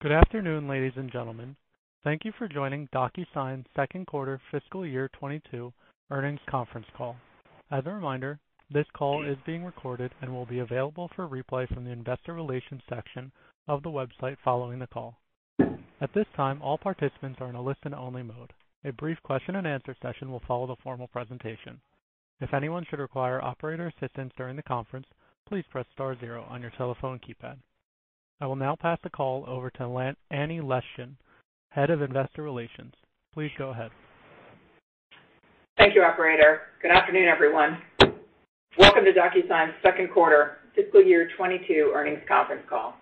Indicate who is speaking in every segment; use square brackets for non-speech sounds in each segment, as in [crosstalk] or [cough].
Speaker 1: Good afternoon, ladies and gentlemen. Thank you for joining DocuSign's second quarter fiscal year 2022 earnings conference call. As a reminder, this call is being recorded and will be available for replay from the investor relations section of the website following the call. At this time, all participants are in a listen-only mode. A brief question and answer session will follow the formal presentation. If anyone should require operator assistance during the conference, please press star zero on your telephone keypad. I will now pass the call over to Annie Leschin, Head of Investor Relations. Please go ahead.
Speaker 2: Thank you, operator. Good afternoon, everyone. Welcome to DocuSign's second quarter fiscal year 2022 earnings conference call.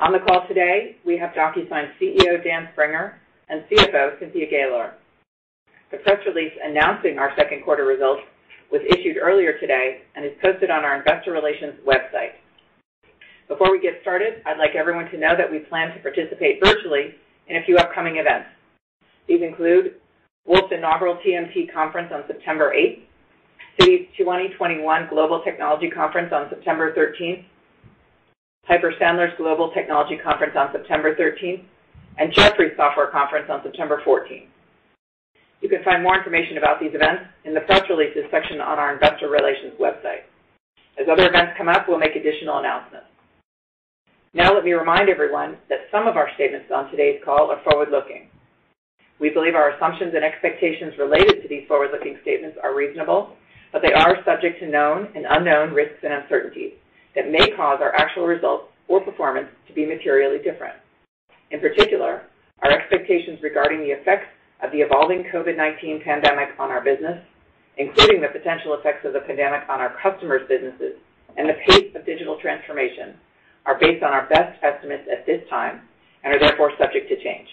Speaker 2: On the call today, we have DocuSign CEO, Dan Springer, and CFO, Cynthia Gaylor. The press release announcing our second quarter results was issued earlier today and is posted on our investor relations website. Before we get started, I'd like everyone to know that we plan to participate virtually in a few upcoming events. These include Wolfe's inaugural TMT conference on September 8th, Citi's 2021 Global Technology Conference on September 13th, Piper Sandler's Global Technology Conference on September 13th, and Jefferies Software Conference on September 14th. You can find more information about these events in the press releases section on our investor relations website. As other events come up, we'll make additional announcements. Now let me remind everyone that some of our statements on today's call are forward-looking. We believe our assumptions and expectations related to these forward-looking statements are reasonable, but they are subject to known and unknown risks and uncertainties that may cause our actual results or performance to be materially different. In particular, our expectations regarding the effects of the evolving COVID-19 pandemic on our business, including the potential effects of the pandemic on our customers' businesses and the pace of digital transformation, are based on our best estimates at this time and are therefore subject to change.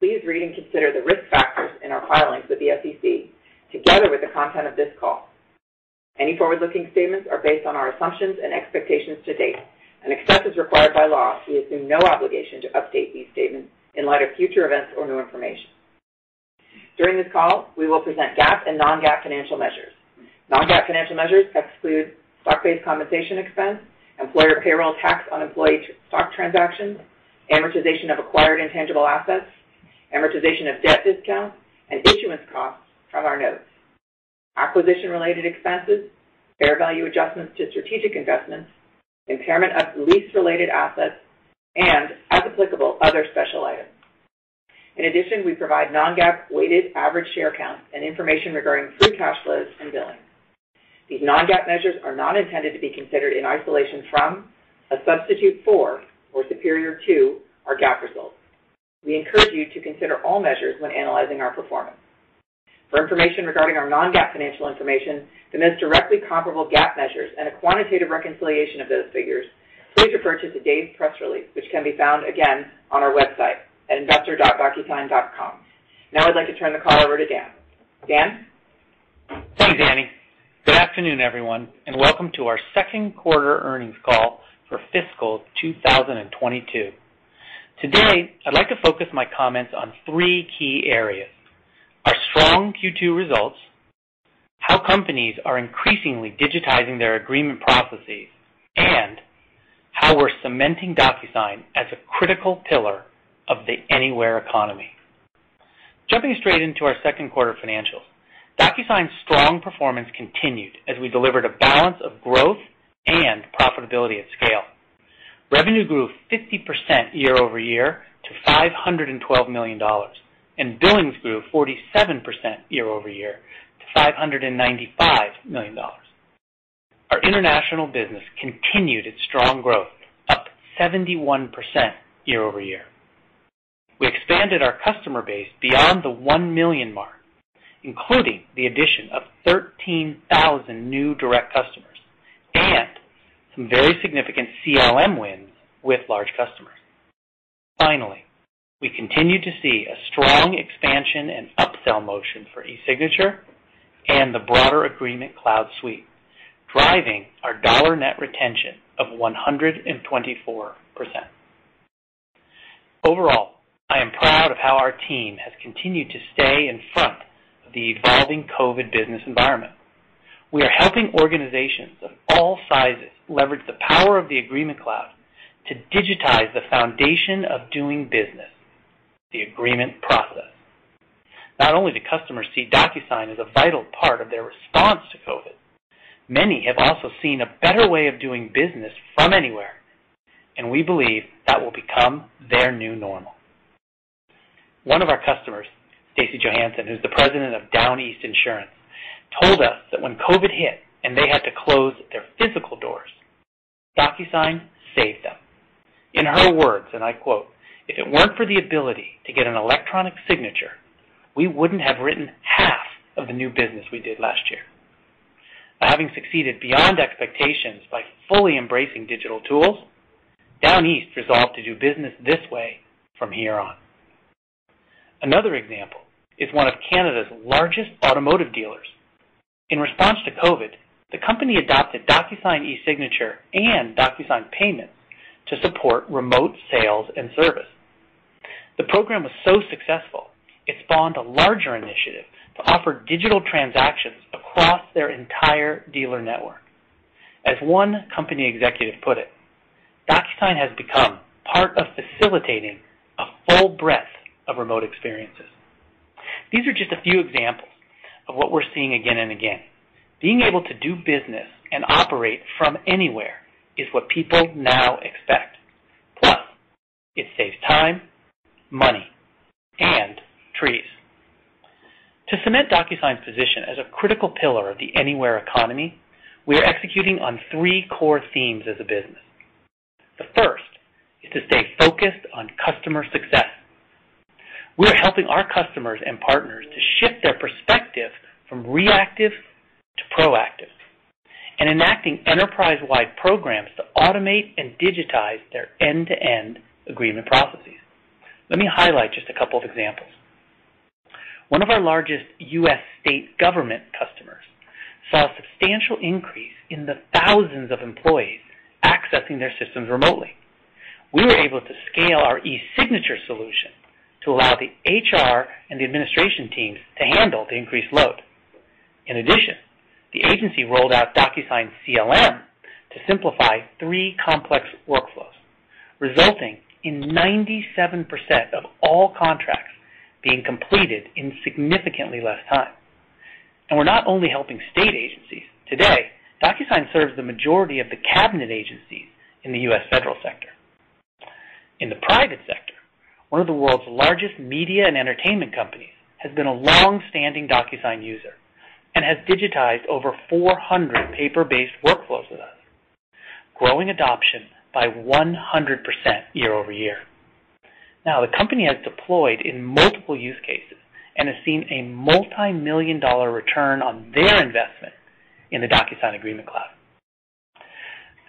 Speaker 2: Please read and consider the risk factors in our filings with the SEC, together with the content of this call. Any forward-looking statements are based on our assumptions and expectations to date, and except as required by law, we assume no obligation to update these statements in light of future events or new information. During this call, we will present GAAP and non-GAAP financial measures. Non-GAAP financial measures exclude stock-based compensation expense, employer payroll tax on employee stock transactions, amortization of acquired intangible assets, amortization of debt discounts, and issuance costs from our notes, acquisition-related expenses, fair value adjustments to strategic investments, impairment of lease-related assets, and, as applicable, other special items. In addition, we provide non-GAAP weighted average share count and information regarding free cash flows and billing. These non-GAAP measures are not intended to be considered in isolation from, a substitute for, or superior to our GAAP results. We encourage you to consider all measures when analyzing our performance. For information regarding our non-GAAP financial information, the most directly comparable GAAP measures, and a quantitative reconciliation of those figures, please refer to today's press release, which can be found, again, on our website at investor.docusign.com. Now I'd like to turn the call over to Dan. Dan?
Speaker 3: Thanks, Annie. Good afternoon, everyone, and welcome to our second quarter earnings call for fiscal 2022. Today, I'd like to focus my comments on three key areas: our strong Q2 results, how companies are increasingly digitizing their agreement processes, and how we're cementing DocuSign as a critical pillar of the anywhere economy. Jumping straight into our second quarter financials. DocuSign's strong performance continued as we delivered a balance of growth and profitability at scale. Revenue grew 50% year-over-year to $512 million, and billings grew 47% year-over-year to $595 million. Our international business continued its strong growth, up 71% year-over-year. We expanded our customer base beyond the 1 million mark, including the addition of 13,000 new direct customers and some very significant CLM wins with large customers. Finally, we continue to see a strong expansion and upsell motion for eSignature and the broader Agreement Cloud suite, driving our dollar net retention of 124%. Overall, I am proud of how our team has continued to stay in front the evolving COVID business environment. We are helping organizations of all sizes leverage the power of the Agreement Cloud to digitize the foundation of doing business, the agreement process. Not only do customers see DocuSign as a vital part of their response to COVID, many have also seen a better way of doing business from anywhere, and we believe that will become their new normal. One of our customers, Stacy Johansson, who's the president of Down East Insurance, told us that when COVID hit and they had to close their physical doors, DocuSign saved them. In her words, and I quote, if it weren't for the ability to get an electronic signature, we wouldn't have written half of the new business we did last year. Having succeeded beyond expectations by fully embracing digital tools, Down East resolved to do business this way from here on. Another example is one of Canada's largest automotive dealers. In response to COVID, the company adopted DocuSign eSignature and DocuSign Payments to support remote sales and service. The program was so successful, it spawned a larger initiative to offer digital transactions across their entire dealer network. As one company executive put it, DocuSign has become part of facilitating a full breadth of remote experiences. These are just a few examples of what we're seeing again and again. Being able to do business and operate from anywhere is what people now expect. Plus, it saves time, money, and trees. To cement DocuSign's position as a critical pillar of the anywhere economy, we are executing on three core themes as a business. The first is to stay focused on customer success. We are helping our customers and partners to shift their perspective from reactive to proactive and enacting enterprise-wide programs to automate and digitize their end-to-end agreement processes. Let me highlight just a couple of examples. One of our largest U.S. state government customers saw a substantial increase in the thousands of employees accessing their systems remotely. We were able to scale our e-signature solution to allow the HR and the administration teams to handle the increased load. In addition, the agency rolled out DocuSign CLM to simplify three complex workflows, resulting in 97% of all contracts being completed in significantly less time. And we're not only helping state agencies. Today, DocuSign serves the majority of the cabinet agencies in the U.S. federal sector. In the private sector, one of the world's largest media and entertainment companies has been a long-standing DocuSign user and has digitized over 400 paper-based workflows with us, growing adoption by 100% year-over-year. Now, the company has deployed in multiple use cases and has seen a multi-million dollar return on their investment in the DocuSign Agreement Cloud.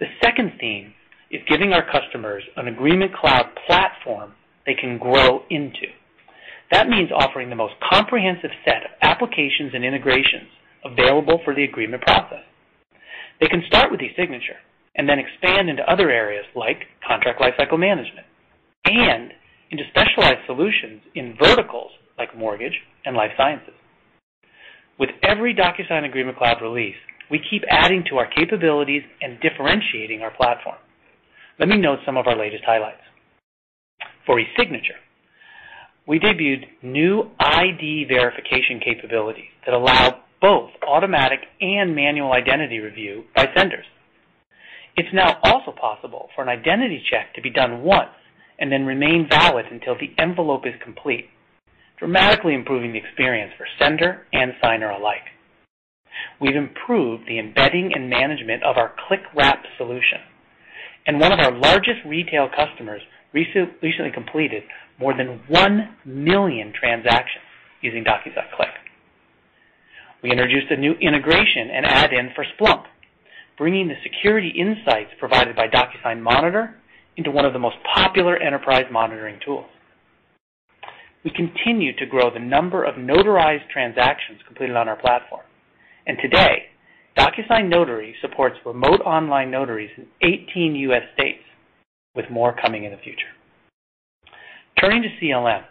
Speaker 3: The second theme is giving our customers an Agreement Cloud platform they can grow into. That means offering the most comprehensive set of applications and integrations available for the agreement process. They can start with eSignature and then expand into other areas like contract lifecycle management and into specialized solutions in verticals like mortgage and life sciences. With every DocuSign Agreement Cloud release, we keep adding to our capabilities and differentiating our platform. Let me note some of our latest highlights. For eSignature, we debuted new ID verification capabilities that allow both automatic and manual identity review by senders. It's now also possible for an identity check to be done once and then remain valid until the envelope is complete, dramatically improving the experience for sender and signer alike. We've improved the embedding and management of our ClickWrap solution, and one of our largest retail customers recently completed more than 1 million transactions using DocuSign Click. We introduced a new integration and add-in for Splunk, bringing the security insights provided by DocuSign Monitor into one of the most popular enterprise monitoring tools. We continue to grow the number of notarized transactions completed on our platform. And today, DocuSign Notary supports remote online notaries in 18 U.S. states, with more coming in the future. Turning to CLM,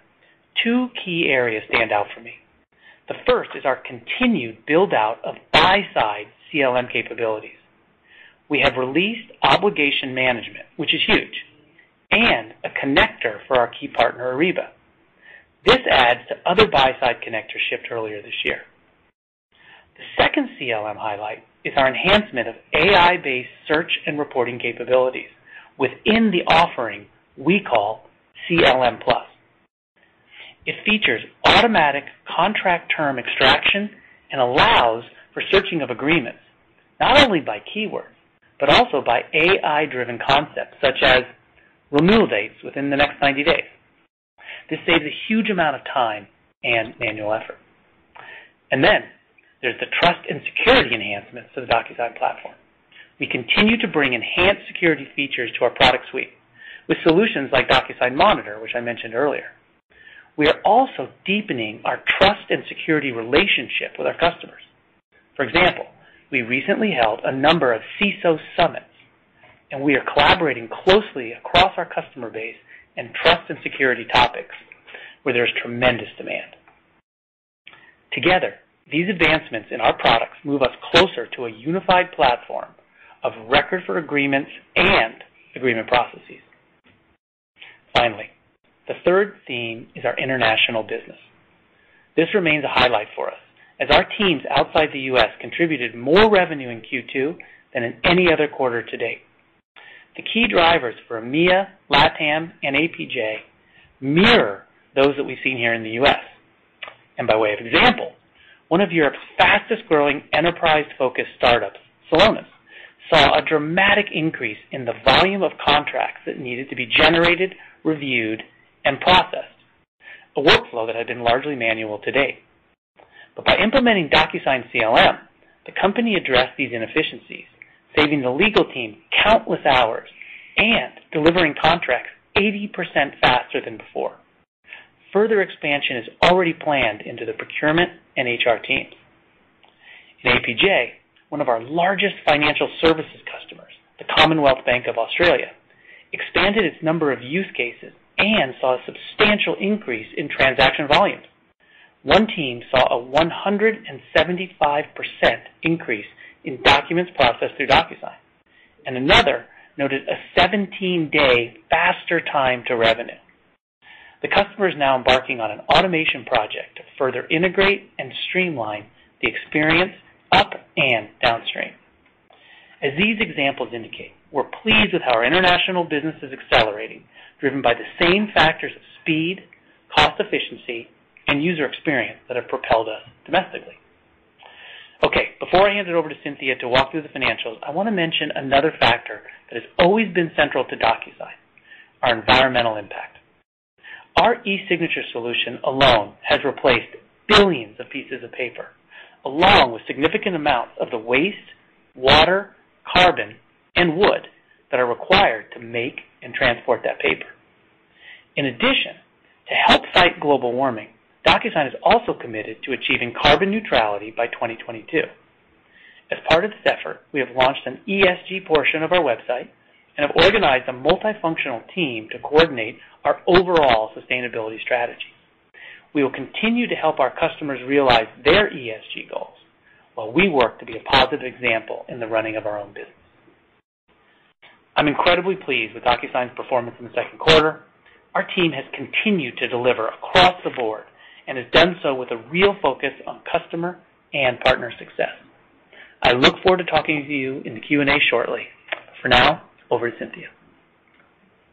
Speaker 3: two key areas stand out for me. The first is our continued build-out of buy-side CLM capabilities. We have released obligation management, which is huge, and a connector for our key partner, Ariba. This adds to other buy-side connectors shipped earlier this year. The second CLM highlight is our enhancement of AI-based search and reporting capabilities within the offering we call CLM+. It features automatic contract term extraction and allows for searching of agreements, not only by keyword, but also by AI-driven concepts such as renewal dates within the next 90 days. This saves a huge amount of time and manual effort. And then there's the trust and security enhancements to the DocuSign platform. We continue to bring enhanced security features to our product suite with solutions like DocuSign Monitor, which I mentioned earlier. We are also deepening our trust and security relationship with our customers. For example, we recently held a number of CISO summits, and we are collaborating closely across our customer base in trust and security topics where there's tremendous demand. Together, these advancements in our products move us closer to a unified platform of record for agreements and agreement processes. Finally, the third theme is our international business. This remains a highlight for us as our teams outside the U.S. contributed more revenue in Q2 than in any other quarter to date. The key drivers for EMEA, LATAM, and APJ mirror those that we've seen here in the U.S. And By way of example, one of Europe's fastest-growing enterprise-focused startups, Celonis, saw a dramatic increase in the volume of contracts that needed to be generated, reviewed, and processed, a workflow that had been largely manual to date. But by implementing DocuSign CLM, the company addressed these inefficiencies, saving the legal team countless hours and delivering contracts 80% faster than before. Further expansion is already planned into the procurement and HR teams. In APJ, one of our largest financial services customers, the Commonwealth Bank of Australia, expanded its number of use cases and saw a substantial increase in transaction volumes. One team saw a 175% increase in documents processed through DocuSign, and another noted a 17-day faster time to revenue. The customer is now embarking on an automation project to further integrate and streamline the experience up and downstream. As these examples indicate, we're pleased with how our international business is accelerating, driven by the same factors of speed, cost efficiency, and user experience that have propelled us domestically. Okay, before I hand it over to Cynthia to walk through the financials, I want to mention another factor that has always been central to DocuSign, our environmental impact. Our e-signature solution alone has replaced billions of pieces of paper, along with significant amounts of the waste, water, carbon, and wood that are required to make and transport that paper. In addition, to help fight global warming, DocuSign is also committed to achieving carbon neutrality by 2022. As part of this effort, we have launched an ESG portion of our website and have organized a multifunctional team to coordinate our overall sustainability strategy. We will continue to help our customers realize their ESG goals while we work to be a positive example in the running of our own business. I'm incredibly pleased with DocuSign's performance in the second quarter. Our team has continued to deliver across the board and has done so with a real focus on customer and partner success. I look forward to talking to you in the Q&A shortly. For now, over to Cynthia.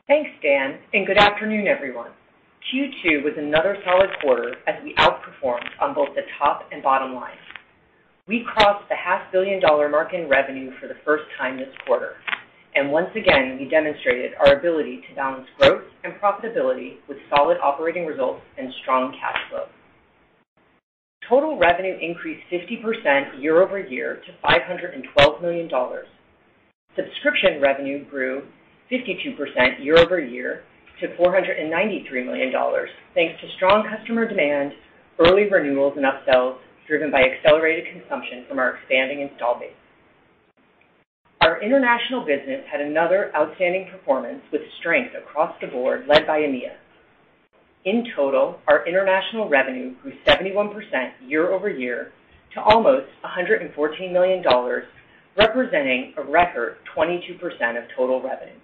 Speaker 4: Thanks, Dan, and good afternoon, everyone. Q2 was another solid quarter as we outperformed on both the top and bottom line. We crossed the half-billion-dollar mark in revenue for the first time this quarter, and once again, we demonstrated our ability to balance growth and profitability with solid operating results and strong cash flow. Total revenue increased 50% year-over-year to $512 million. Subscription revenue grew 52% year-over-year to $493 million, thanks to strong customer demand, early renewals, and upsells driven by accelerated consumption from our expanding install base. Our international business had another outstanding performance with strength across the board, led by EMEA. In total, our international revenue grew 71% year-over-year to almost $114 million, representing a record 22% of total revenue.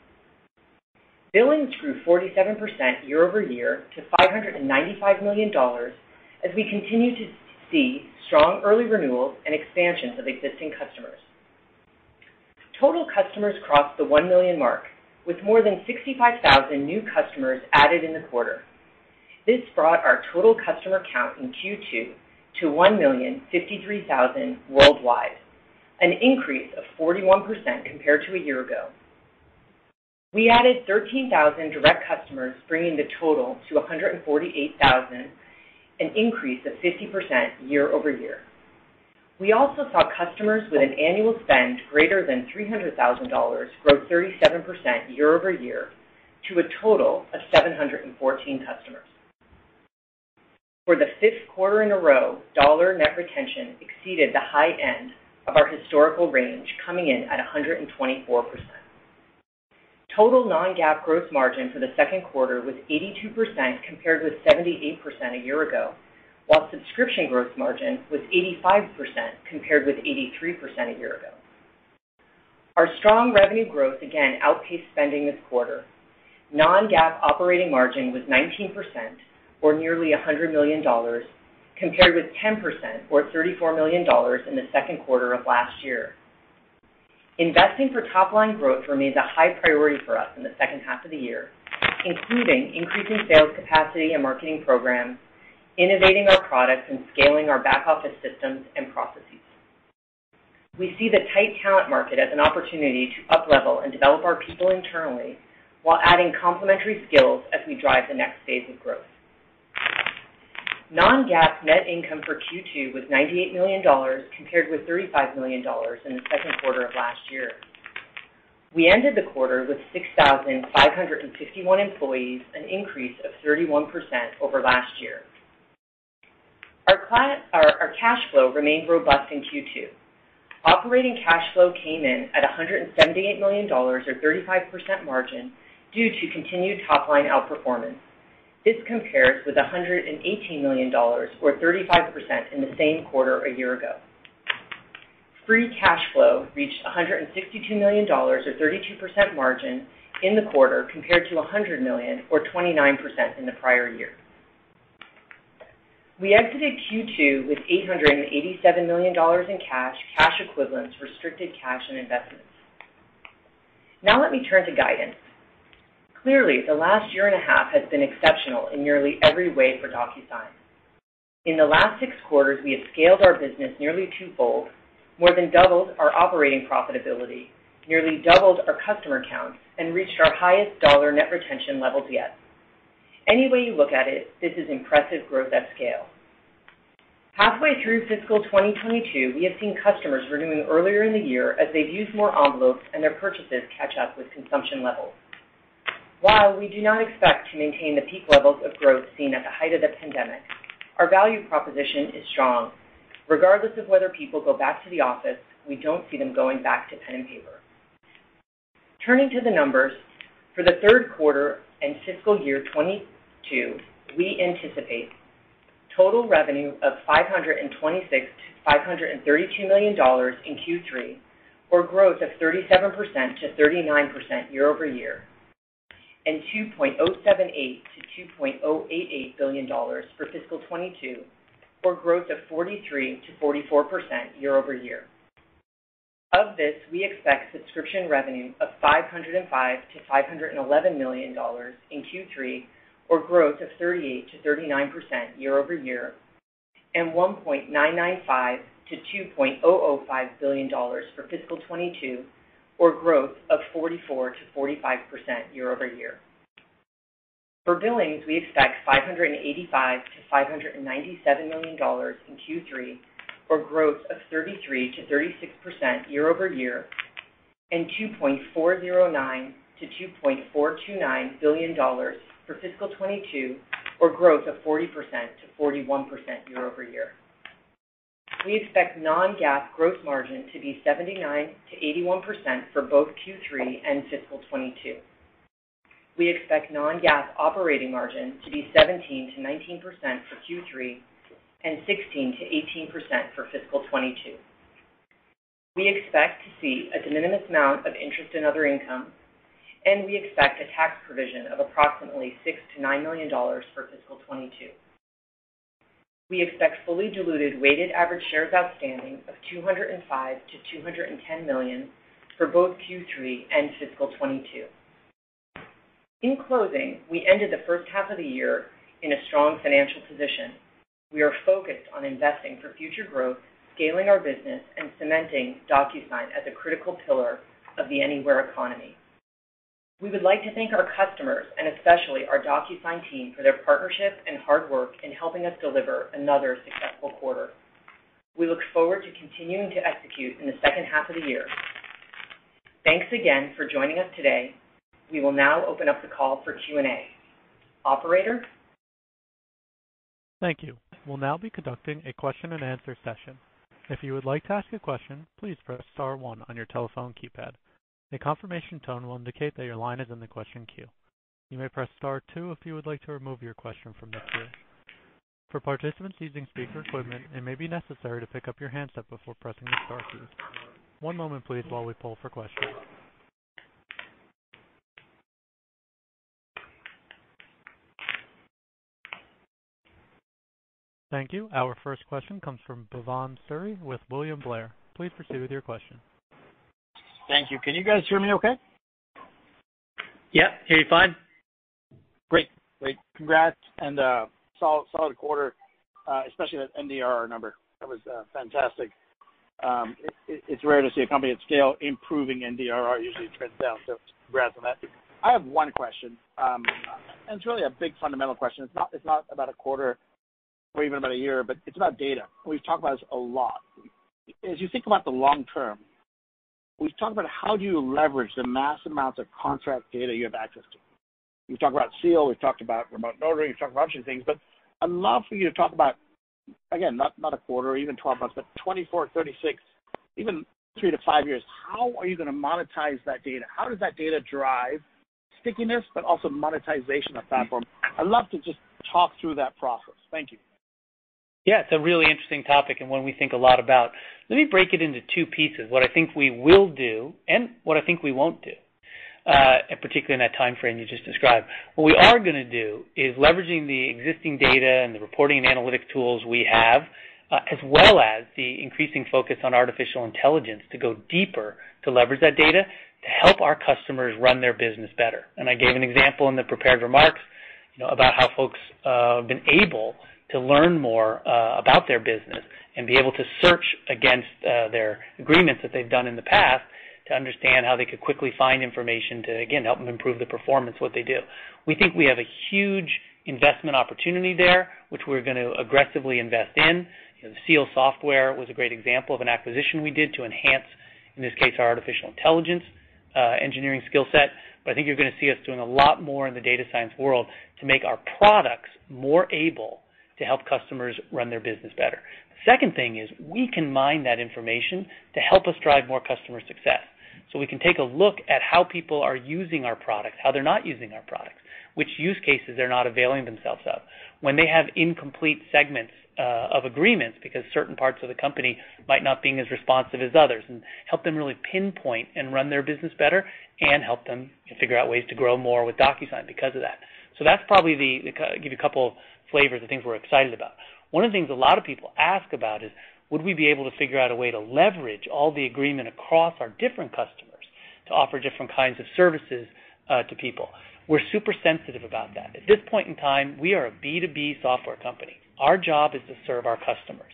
Speaker 4: Billings grew 47% year-over-year to $595 million as we continue to see strong early renewals and expansions of existing customers. Total customers crossed the 1 million mark, with more than 65,000 new customers added in the quarter. This brought our total customer count in Q2 to 1,053,000 worldwide, an increase of 41% compared to a year ago. We added 13,000 direct customers, bringing the total to 148,000, an increase of 50% year-over-year. We also saw customers with an annual spend greater than $300,000 grow 37% year-over-year to a total of 714 customers. For the fifth quarter in a row, dollar net retention exceeded the high end of our historical range, coming in at 124%. Total non-GAAP gross margin for the second quarter was 82% compared with 78% a year ago, while subscription gross margin was 85% compared with 83% a year ago. Our strong revenue growth again outpaced spending this quarter. Non-GAAP operating margin was 19%, or nearly $100 million, compared with 10%, or $34 million in the second quarter of last year. Investing for top-line growth remains a high priority for us in the second half of the year, including increasing sales capacity and marketing programs, innovating our products, and scaling our back-office systems and processes. We see the tight talent market as an opportunity to up-level and develop our people internally while adding complementary skills as we drive the next phase of growth. Non-GAAP net income for Q2 was $98 million, compared with $35 million in the second quarter of last year. We ended the quarter with 6,551 employees, an increase of 31% over last year. Our cash flow remained robust in Q2. Operating cash flow came in at $178 million, or 35% margin, due to continued top-line outperformance. This compares with $118 million, or 35%, in the same quarter a year ago. Free cash flow reached $162 million, or 32% margin, in the quarter, compared to $100 million, or 29%, in the prior year. We exited Q2 with $887 million in cash cash equivalents, restricted cash, and investments. Now let me turn to guidance. Clearly, the last year and a half has been exceptional in nearly every way for DocuSign. In the last six quarters, we have scaled our business nearly twofold, more than doubled our operating profitability, nearly doubled our customer count, and reached our highest dollar net retention levels yet. Any way you look at it, this is impressive growth at scale. Halfway through fiscal 2022, we have seen customers renewing earlier in the year as they've used more envelopes and their purchases catch up with consumption levels. While we do not expect to maintain the peak levels of growth seen at the height of the pandemic, our value proposition is strong. Regardless of whether people go back to the office, we don't see them going back to pen and paper. Turning to the numbers, for the third quarter and fiscal year 2022, we anticipate total revenue of $526 million-$532 million in Q3, or growth of 37%-39% year-over-year, and $2.078 billion-$2.088 billion for fiscal 2022, or growth of 43%-44% year-over-year. Of this, we expect subscription revenue of $505 million-$511 million in Q3, or growth of 38%-39% year-over-year, and $1.995 billion-$2.005 billion for fiscal 2022, or growth of 44%-45% year-over-year. For billings, we expect $585 million-$597 million in Q3, or growth of 33%-36% year-over-year, and $2.409 billion-$2.429 billion for fiscal 2022, or growth of 40%-41% year-over-year. We expect non-GAAP gross margin to be 79%-81% for both Q3 and fiscal 2022. We expect non-GAAP operating margin to be 17%-19% for Q3 and 16%-18% for fiscal 2022. We expect to see a de minimis amount of interest in other income, and we expect a tax provision of approximately $6 million-$9 million for fiscal 2022. We expect fully diluted weighted average shares outstanding of 205 million-210 million for both Q3 and fiscal 2022. In closing, we ended the first half of the year in a strong financial position. We are focused on investing for future growth, scaling our business, and cementing DocuSign as a critical pillar of the anywhere economy. We would like to thank our customers, and especially our DocuSign team, for their partnership and hard work in helping us deliver another successful quarter. We look forward to continuing to execute in the second half of the year. Thanks again for joining us today. We will now open up the call for Q&A. Operator?
Speaker 1: Thank you. We'll now be conducting a question-and-answer session. If you would like to ask a question, please press star one on your telephone keypad. A confirmation tone will indicate that your line is in the question queue. You may press star two if you would like to remove your question from the queue. For participants using speaker equipment, it may be necessary to pick up your handset before pressing the star key. One moment please while we poll for questions. Thank you. Our first question comes from Bhavan Suri with William Blair. Please proceed with your question.
Speaker 5: Thank you. Can you guys hear me okay?
Speaker 3: Yeah. Hear you fine.
Speaker 5: Great. Great. Congrats and uh solid solid quarter, uh, especially that NDR number. That was uh, fantastic. Um, it's rare to see a company at scale improving NDR. Usually trends down, so congrats on that. I have one question, um, and it's really a big fundamental question. It's not it's not about a quarter or even about a year, but it's about data. We've talked about this a lot. As you think about the long term, we've talked about how do you leverage the mass amounts of contract data you have access to. We've talked about Seal, we've talked about remote notary, we've talked about of things, but I'd love for you to talk about, again, not a quarter or even 12 months, but 24, 36, even three to five years. How are you gonna monetize that data? How does that data drive stickiness but also monetization of platform? I'd love to just talk through that process. Thank you.
Speaker 3: Yeah, it's a really interesting topic and one we think a lot about. Let me break it into two pieces, what I think we will do and what I think we won't do, uh, and particularly in that timeframe you just described. What we are gonna do is leveraging the existing data and the reporting and analytic tools we have, uh, as well as the increasing focus on artificial intelligence to go deeper to leverage that data to help our customers run their business better. And I gave an example in the prepared remarks, you know, about how folks uh, have been able to learn more uh, about their business and be able to search against uh, their agreements that they've done in the past to understand how they could quickly find information to, again, help them improve the performance of what they do. We think we have a huge investment opportunity there, which we're gonna aggressively invest in. The Seal Software was a great example of an acquisition we did to enhance, in this case, our artificial intelligence uh, engineering skill set. But I think you're gonna see us doing a lot more in the data science world to make our products more able to help customers run their business better. Second thing is we can mine that information to help us drive more customer success. So we can take a look at how people are using our products, how they're not using our products, which use cases they're not availing themselves of. When they have incomplete segments uh, of agreements because certain parts of the company might not being as responsive as others, and help them really pinpoint and run their business better and help them figure out ways to grow more with DocuSign because of that. So that's probably the give you a couple flavors of things we're excited about. One of the things a lot of people ask about is, would we be able to figure out a way to leverage all the agreement across our different customers to offer different kinds of services uh, to people? We're super sensitive about that. At this point in time, we are a B2B software company. Our job is to serve our customers.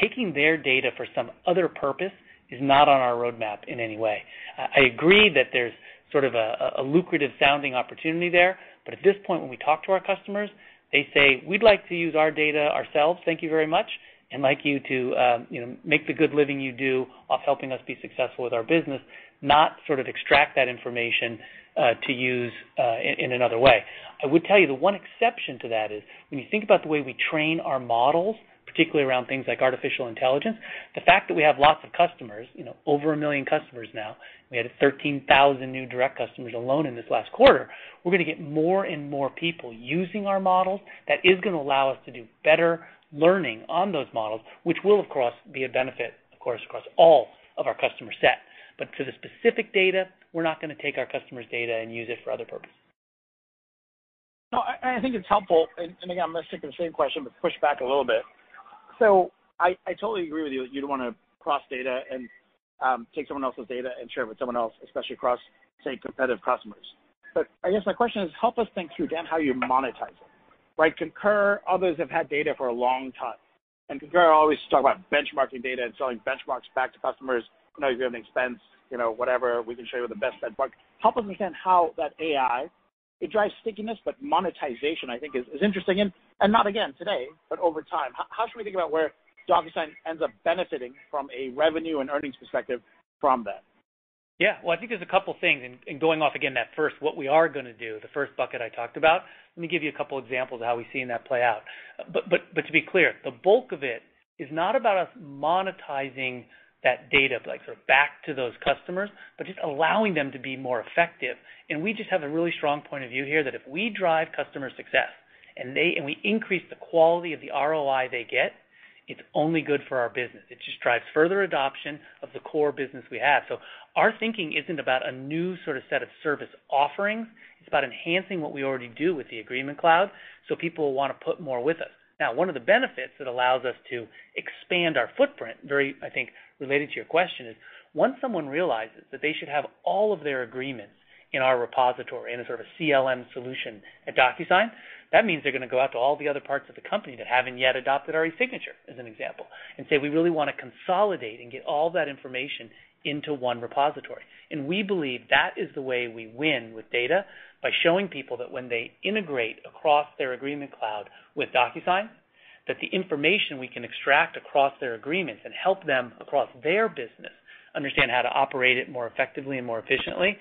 Speaker 3: Taking their data for some other purpose is not on our roadmap in any way. I agree that there's sort of a lucrative sounding opportunity there, but at this point, when we talk to our customers, they say, "We'd like to use our data ourselves, thank you very much, and like you to, you know, make the good living you do off helping us be successful with our business, not sort of extract that information uh, to use uh, in another way." I would tell you the one exception to that is when you think about the way we train our models, particularly around things like artificial intelligence, the fact that we have lots of customers, you know, over a 1 million customers now, we had 13,000 new direct customers alone in this last quarter. We're gonna get more and more people using our models. That is gonna allow us to do better learning on those models, which will, of course, be a benefit, of course, across all of our customer set. But for the specific data, we're not going to take our customers' data and use it for other purposes.
Speaker 5: No, I think it's helpful. And again, I'm going to stick to the same question, but push back a little bit. I totally agree with you that you don't want to cross data and um, take someone else's data and share it with someone else, especially across, say, competitive customers. But I guess my question is, help us think through, Dan, how you monetize it, right? Concur, others have had data for a long time, and Concur always talk about benchmarking data and selling benchmarks back to customers. You know, if you have an expense, you know, whatever, we can show you the best benchmark. Help us understand how that AI, it drives stickiness, but monetization, I think, is interesting, and not again today, but over time. How should we think about where DocuSign ends up benefiting from a revenue and earnings perspective from that?
Speaker 3: Yeah. Well, I think there's a couple things, and going off again that first, what we are going to do, the first bucket I talked about, let me give you a couple examples of how we've seen that play out. But, but, but to be clear, the bulk of it is not about us monetizing that data like sort of back to those customers, but just allowing them to be more effective. And we just have a really strong point of view here that if we drive customer success and we increase the quality of the ROI they get, it's only good for our business. It just drives further adoption of the core business we have. So our thinking isn't about a new sort of set of service offerings. It's about enhancing what we already do with the Agreement Cloud so people will want to put more with us. Now, one of the benefits that allows us to expand our footprint, very, I think, related to your question, is once someone realizes that they should have all of their agreements in our repository in a sort of a CLM solution at DocuSign, that means they're going to go out to all the other parts of the company that haven't yet adopted our signature, as an example, and say, "We really want to consolidate and get all that information into one repository." And we believe that is the way we win with data, by showing people that when they integrate across their Agreement Cloud with DocuSign, that the information we can extract across their agreements and help them across their business understand how to operate it more effectively and more efficiently,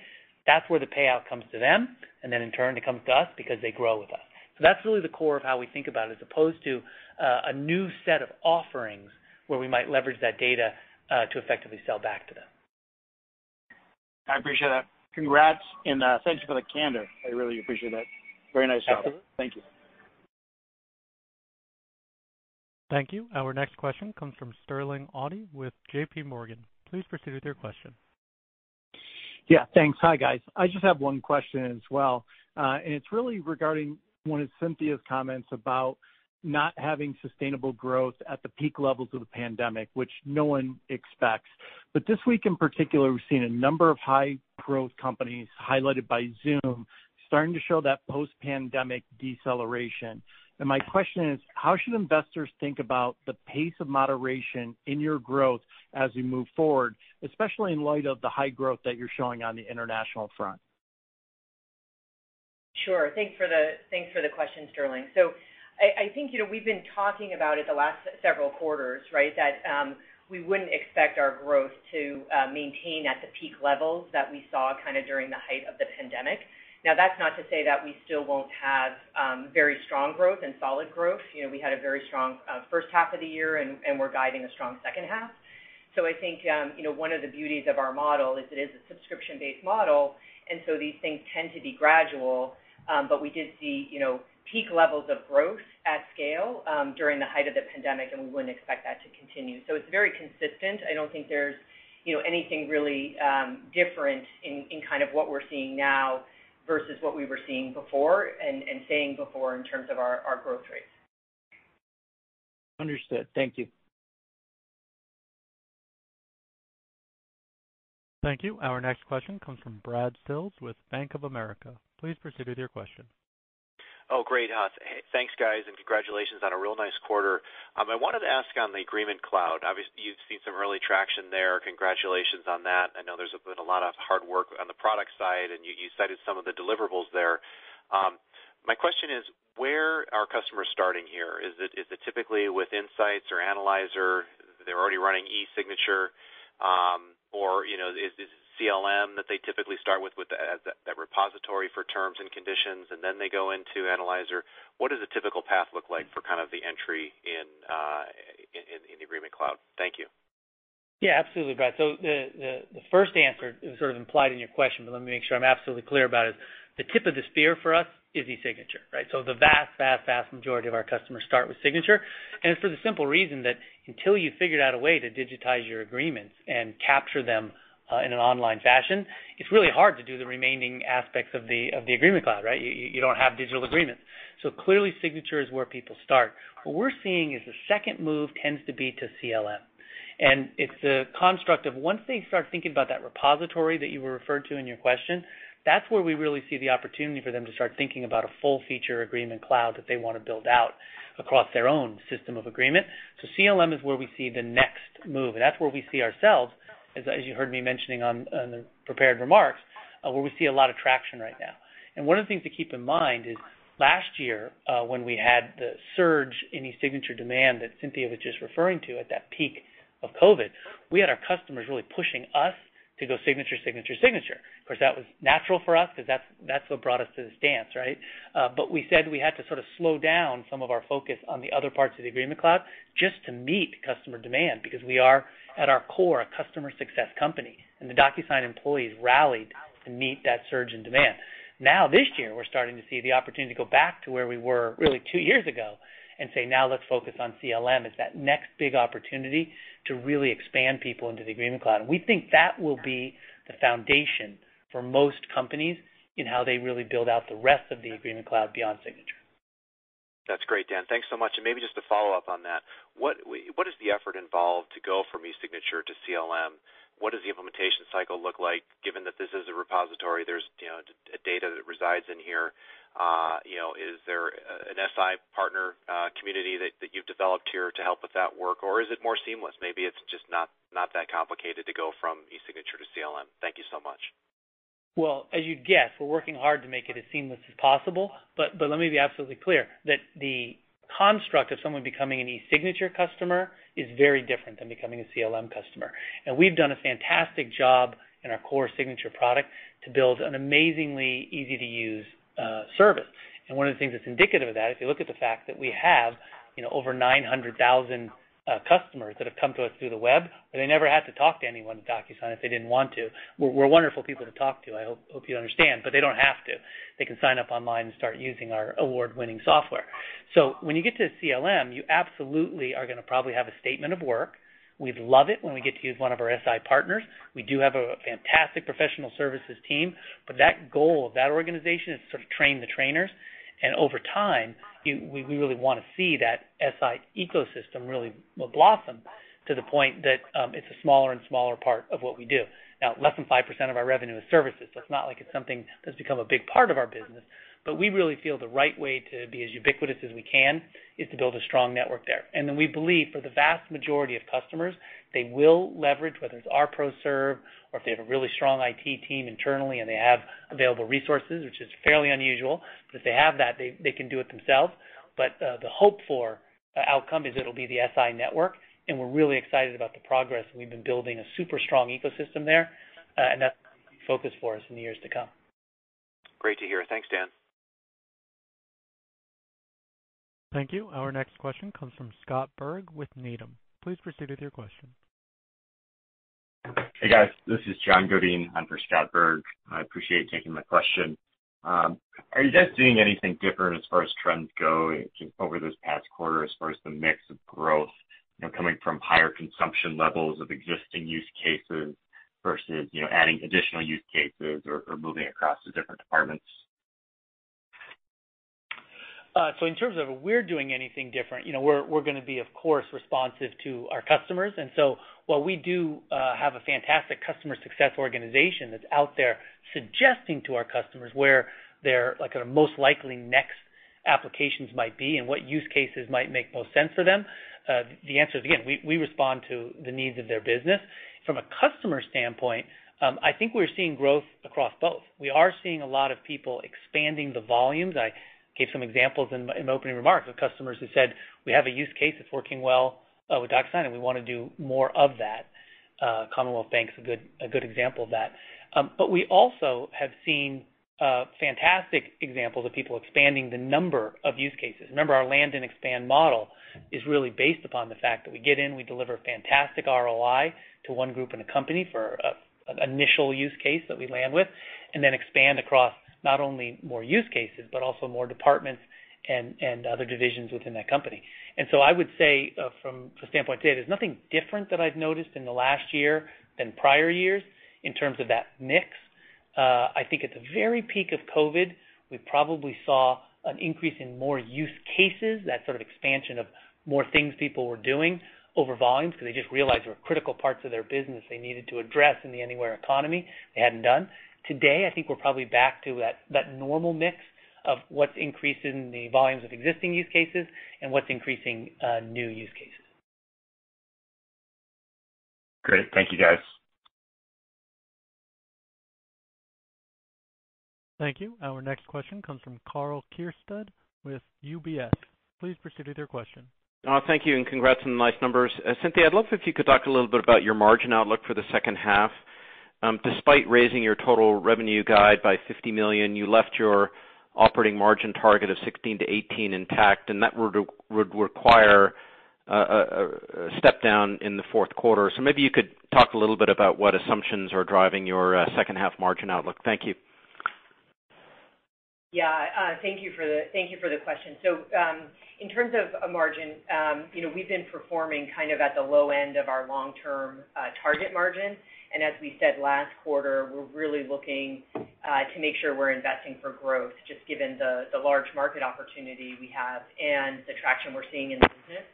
Speaker 3: that's where the payout comes to them, and then in turn, it comes to us because they grow with us. So That's really the core of how we think about it, as opposed to uh, a new set of offerings where we might leverage that data uh, to effectively sell back to them.
Speaker 5: I appreciate that. Congrats, and uh, thank you for the candor. I really appreciate that. Very nice job.
Speaker 3: Absolutely.
Speaker 5: Thank you.
Speaker 1: Thank you. Our next question comes from Sterling Auty with JPMorgan. Please proceed with your question.
Speaker 6: Yeah, thanks. Hi, guys. I just have one question as well. Uh, and it's really regarding one of Cynthia's comments about not having sustainable growth at the peak levels of the pandemic, which no one expects. But this week in particular, we've seen a number of high-growth companies, highlighted by Zoom, starting to show that post-pandemic deceleration. And my question is, how should investors think about the pace of moderation in your growth as we move forward, especially in light of the high growth that you're showing on the international front?
Speaker 4: Sure. Thanks for the question, Sterling. So I think you know we've been talking about it the last several quarters, right? That um, we wouldn't expect our growth to uh, maintain at the peak levels that we saw kind of during the height of the pandemic. Now, that's not to say that we still won't have um, very strong growth and solid growth. You know, We had a very strong uh, first half of the year, and we're guiding a strong second half. So I think um, you know, one of the beauties of our model is it is a subscription-based model, and so these things tend to be gradual. Um, but we did see you know, peak levels of growth at scale during the height of the pandemic, and we wouldn't expect that to continue. So it's very consistent. I don't think there's you know, anything really different in kind of what we're seeing now versus what we were seeing before and saying before in terms of our growth rates.
Speaker 6: Understood. Thank you.
Speaker 1: Thank you. Our next question comes from Brad Sills with Bank of America. Please proceed with your question.
Speaker 7: Oh, great. Thanks, guys, and congratulations on a real nice quarter. Um, I wanted to ask on the Agreement Cloud, obviously, you've seen some early traction there. Congratulations on that. I know there's been a lot of hard work on the product side, and you cited some of the deliverables there. Um, my question is, where are customers starting here? Is it typically with Insights or Analyzer? They're already running eSignature? Um, or you know, is CLM that they typically start with with that repository for terms and conditions, and then they go into Analyzer? What does a typical path look like for kind of the entry in uh, in the Agreement Cloud? Thank you.
Speaker 3: Yeah, absolutely, Brad. So the the first answer is sort of implied in your question, but let me make sure I'm absolutely clear about it. The tip of the spear for us is e-signature, right? So the vast vast, vast majority of our customers start with signature, and it's for the simple reason that until you've figured out a way to digitize your agreements and capture them Uh, in an online fashion, it's really hard to do the remaining aspects of the of the Agreement Cloud, right? You don't have digital agreements. So clearly, signature is where people start. What we're seeing is the second move tends to be to CLM. And it's the construct of once they start thinking about that repository that you were referred to in your question, that's where we really see the opportunity for them to start thinking about a full-feature Agreement Cloud that they want to build out across their own system of agreement. So CLM is where we see the next move, and that's where we see ourselves, as you heard me mentioning on the prepared remarks, uh, where we see a lot of traction right now. And one of the things to keep in mind is last year, uh, when we had the surge in eSignature demand that Cynthia was just referring to at that peak of COVID, we had our customers really pushing us to go signature, signature. Signature. Of course, that was natural for us because that's that's what brought us to this dance, right? Uh, but we said we had to sort of slow down some of our focus on the other parts of the Agreement Cloud just to meet customer demand, because we are, at our core, a customer success company, and the DocuSign employees rallied to meet that surge in demand. Now this year, we're starting to see the opportunity to go back to where we were really two years ago and say, "Now let's focus on CLM as that next big opportunity to really expand people into the Agreement Cloud." And we think that will be the foundation for most companies in how they really build out the rest of the Agreement Cloud beyond signature.
Speaker 7: That's great, Dan. Thanks so much. And maybe just to follow up on that, what is the effort involved to go from eSignature to CLM? What does the implementation cycle look like, given that this is a repository, there's you know data that resides in here? Uh, is there an SI partner uh, community that that you've developed here to help with that work, or is it more seamless? Maybe it's just not that complicated to go from eSignature to CLM. Thank you so much.
Speaker 3: Well, as you'd guess, we're working hard to make it as seamless as possible. But but let me be absolutely clear that the construct of someone becoming an e-signature customer is very different than becoming a CLM customer. And we've done a fantastic job in our core signature product to build an amazingly easy-to-use uh, service. And one of the things that's indicative of that, if you look at the fact that we have over 900,000 Uh, customers that have come to us through the web, where they never had to talk to anyone at DocuSign if they didn't want to. We're wonderful people to talk to, I hope you understand, but they don't have to. They can sign up online and start using our award-winning software. So when you get to CLM, you absolutely are going to probably have a statement of work. We'd love it when we get to use one of our SI partners. We do have a fantastic professional services team, but that goal of that organization is to sort of train the trainers. And over time, we we really want to see that SI ecosystem really blossom to the point that um, it's a smaller and smaller part of what we do. Now, less than 5% of our revenue is services, so it's not like it's something that's become a big part of our business. But we really feel the right way to be as ubiquitous as we can is to build a strong network there. And then we believe for the vast majority of customers, they will leverage, whether it's our ProServ or if they have a really strong IT team internally and they have available resources, which is fairly unusual. But if they have that, they they can do it themselves. But uh, the hope for uh, outcome is it'll be the SI network, and we're really excited about the progress. We've been building a super strong ecosystem there, uh, and that's a focus for us in the years to come.
Speaker 7: Great to hear. Thanks, Dan.
Speaker 1: Thank you. Our next question comes from Scott Berg with Needham. Please proceed with your question.
Speaker 8: Hey, guys. This is John Godin on for Scott Berg. I appreciate taking my question. Um, are you guys seeing anything different as far as trends go just over this past quarter as far as the mix of growth you know, coming from higher consumption levels of existing use cases versus you know, adding additional use cases or moving across to different departments?
Speaker 3: Uh, in terms of we're doing anything different, you know, we're to be, of course, responsive to our customers. And so while we do uh, have a fantastic customer success organization that's out there suggesting to our customers where their, like, their most likely next applications might be and what use cases might make most sense for them, uh, the answer is, again, we respond to the needs of their business. From a customer standpoint, um, I think we're seeing growth across both. We are seeing a lot of people expanding the volumes. I gave some examples in my opening remarks of customers who said, "We have a use case that's working well uh, with DocuSign, and we want to do more of that." Uh, Commonwealth Bank's a good example of that. Um but we also have seen uh, fantastic examples of people expanding the number of use cases. Remember, our land and expand model is really based upon the fact that we get in, we deliver fantastic ROI to one group in a company for an initial use case that we land with, and then expand across not only more use cases, but also more departments and other divisions within that company. And so I would say uh, from the standpoint today, there's nothing different that I've noticed in the last year than prior years. in terms of that mix. Uh, I think at the very peak of COVID, we probably saw an increase in more use cases, that sort of expansion of more things people were doing over volumes because they just realized there were critical parts of their business they needed to address in the anywhere economy they hadn't done. Today, I think we're probably back to that that normal mix of what's increasing the volumes of existing use cases and what's increasing uh, new use cases.
Speaker 8: Great. Thank you, guys.
Speaker 1: Thank you. Our next question comes from Karl Keirstead with UBS. Please proceed with your question.
Speaker 9: Uh, thank you, and congrats on the nice numbers. Uh, Cynthia, I'd love if you could talk a little bit about your margin outlook for the second half. Despite raising your total revenue guide by 50 million, you left your operating margin target of 16%-18% intact, and that would require a step down in the fourth quarter. So maybe you could talk a little bit about what assumptions are driving your second half margin outlook. Thank you.
Speaker 4: Yeah. Uh thank you for the thank you for the question. So um in terms of a margin, um, you know, we've been performing kind of at the low end of our long-term target margin. And as we said last quarter, we're really looking uh, to make sure we're investing for growth, just given the large market opportunity we have and the traction we're seeing in the business.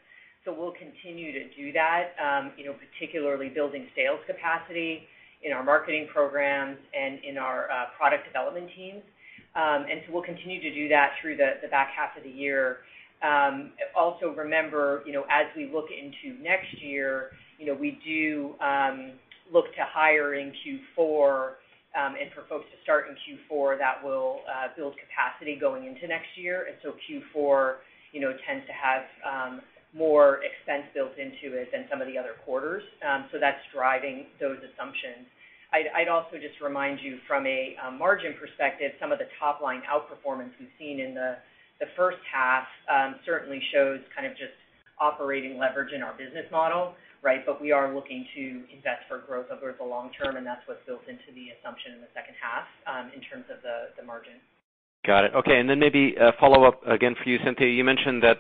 Speaker 4: So we'll continue to do that, um, you know, particularly building sales capacity in our marketing programs and in our uh, product development teams. Um and so we'll continue to do that through the back half of the year. Um, also remember, you know, as we look into next year, you know, we do um, look to hire in Q4, um, and for folks to start in Q4 that will uh, build capacity going into next year. And so Q4 tends to have um, more expense built into it than some of the other quarters. Um, so that's driving those assumptions. I'd also just remind you from a margin perspective, some of the top-line outperformance we've seen in the first half certainly shows kind of just operating leverage in our business model, right? But we are looking to invest for growth over the long term, and that's what's built into the assumption in the second half um, in terms of the margin.
Speaker 9: Got it. Okay. And then maybe a follow-up again for you, Cynthia. You mentioned that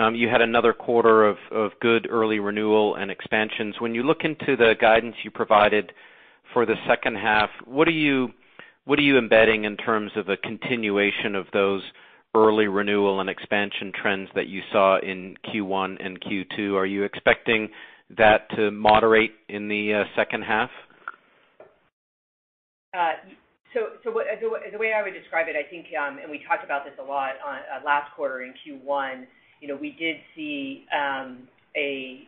Speaker 9: um, you had another quarter of good early renewal and expansions. When you look into the guidance you provided for the second half, what are you embedding in terms of a continuation of those early renewal and expansion trends that you saw in Q1 and Q2? Are you expecting that to moderate in the uh, second half?
Speaker 4: Uh, so, the way I would describe it, I think, um, and we talked about this a lot uh, last quarter in Q1, you know, we did see um, a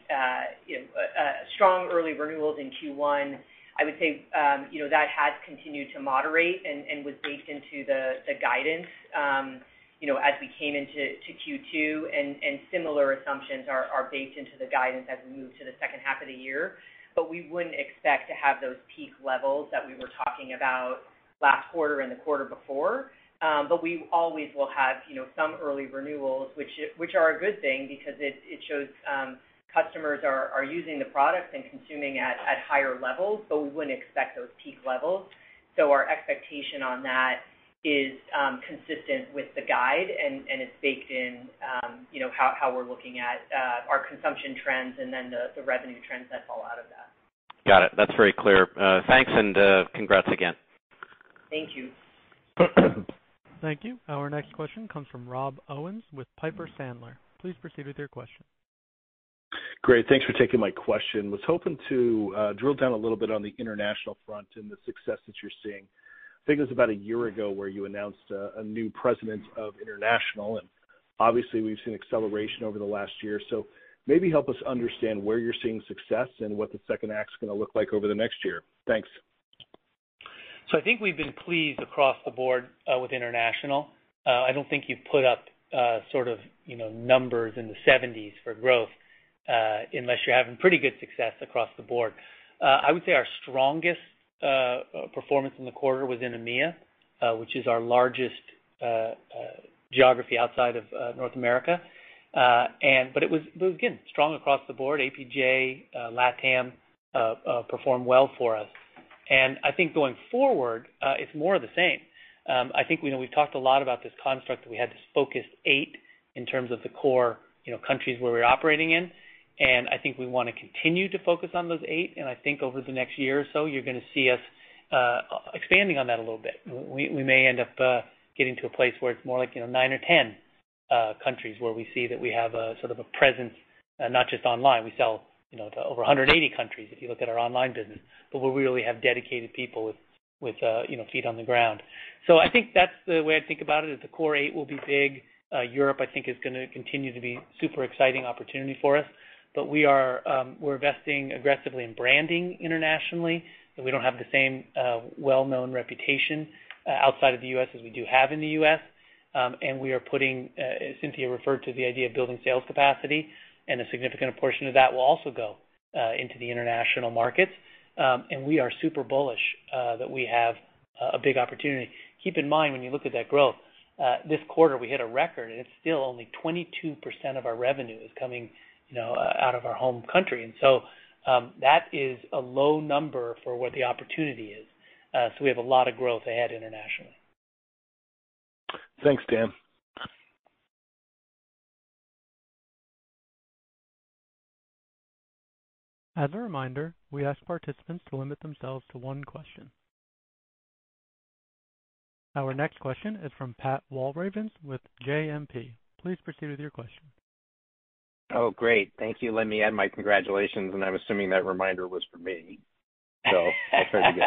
Speaker 4: strong early renewals in Q1. I would say um you know that has continued to moderate and was baked into the guidance um, as we came into Q2, and similar assumptions are baked into the guidance as we move to the second half of the year. But we wouldn't expect to have those peak levels that we were talking about last quarter and the quarter before. Um, but we always will have you know, some early renewals, which are a good thing because it shows um, customers are are using the product and consuming at higher levels, but we wouldn't expect those peak levels. So our expectation on that is um, consistent with the guide, and it's baked in um, how we're looking at uh, our consumption trends and then the revenue trends that fall out of that.
Speaker 9: Got it. That's very clear. Uh, thanks, and uh, congrats again.
Speaker 4: Thank you. [coughs]
Speaker 1: Thank you. Our next question comes from Rob Owens with Piper Sandler. Please proceed with your question.
Speaker 10: Great. Thanks for taking my question. Was hoping to drill down a little bit on the international front and the success that you're seeing. I think it was about a year ago where you announced a new president of international, and obviously we've seen acceleration over the last year. So maybe help us understand where you're seeing success and what the second act's going to look like over the next year. Thanks.
Speaker 3: So I think we've been pleased across the board uh, with international. Uh, I don't think you've put up uh, sort of you know numbers in the 70s for growth unless you're having pretty good success across the board. I would say our strongest Uh, performance in the quarter was in EMEA, uh, which is our largest uh, geography outside of North America. Uh and but it was, again, strong across the board. APJ, LATAM performed well for us. And I think going forward, it's more of the same. Um, I think we've talked a lot about this construct that we had this focused eight in terms of the core you know countries where we're operating in. And I think we want to continue to focus on those eight. And I think over the next year or so, you're going to see us uh, expanding on that a little bit. We may end up uh, getting to a place where it's more like you know nine or 10 uh, countries where we see that we have a sort of a presence, not just online. We sell you know to over 180 countries if you look at our online business, but where we really have dedicated people with with you know feet on the ground. So I think that's the way I think about it, is the core eight will be big. Europe, I think, is going to continue to be super exciting opportunity for us. But um we're investing aggressively in branding internationally, we don't have the same well-known reputation outside of the U.S. as we do have in the U.S. Um and we are putting, Cynthia referred to the idea of building sales capacity, and a significant portion of that will also go into the international markets. Um and we are super bullish that we have a big opportunity. Keep in mind, when you look at that growth, this quarter we hit a record, and it's still only 22% of our revenue is coming out of our home country. And so um, that is a low number for what the opportunity is. Uh, so we have a lot of growth ahead internationally.
Speaker 10: Thanks, Dan.
Speaker 1: As a reminder, we ask participants to limit themselves to one question. Our next question is from Pat Walravens with JMP. Please proceed with your question.
Speaker 11: Oh, great. Thank you. Let me add my congratulations, and I'm assuming that reminder was for me. So that's very good.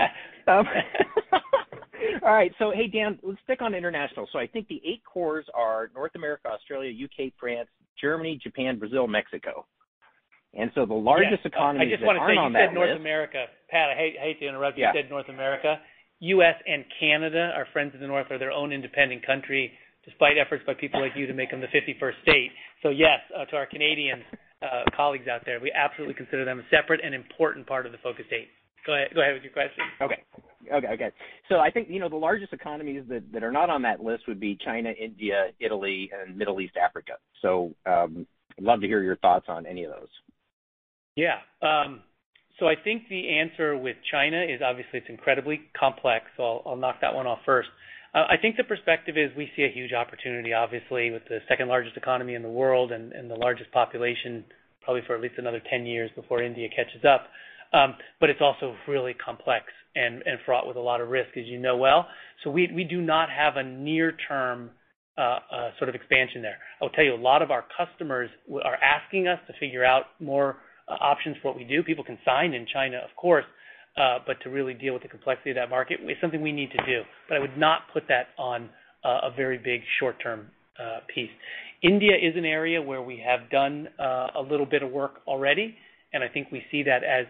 Speaker 11: All right. So hey, Dan, let's stick on international. So I think the eight cores are North America, Australia, U.K., France, Germany, Japan, Brazil, Mexico. And so the largest economies that aren't on that list.
Speaker 3: I just want to say, you said North America. Pat, I hate to interrupt you.
Speaker 11: Yeah.
Speaker 3: You said North America. U.S. and Canada, our friends in the North, are their own independent country, despite efforts by people like you to make them the 51st state. So yes, to our Canadian colleagues out there, we absolutely consider them a separate and important part of the focus eight. Go ahead go ahead with your question.
Speaker 11: Okay. Okay, okay. So I think you know, the largest economies that are not on that list would be China, India, Italy, and Middle East, Africa. So um, I'd love to hear your thoughts on any of those.
Speaker 3: Yeah. Um, so I think the answer with China is obviously it's incredibly complex, so I'll knock that one off first. Uh, I think the perspective is we see a huge opportunity, obviously, with the second-largest economy in the world and the largest population, probably for at least another 10 years before India catches up. Um, but it's also really complex and fraught with a lot of risk, as you know well. So we we do not have a near-term uh, uh, sort of expansion there. I will tell you, a lot of our customers are asking us to figure out more options for what we do. People can sign in China, of course, Uh, but to really deal with the complexity of that market is something we need to do. But I would not put that on uh, a very big short-term uh, piece. India is an area where we have done a little bit of work already, and I think we see that as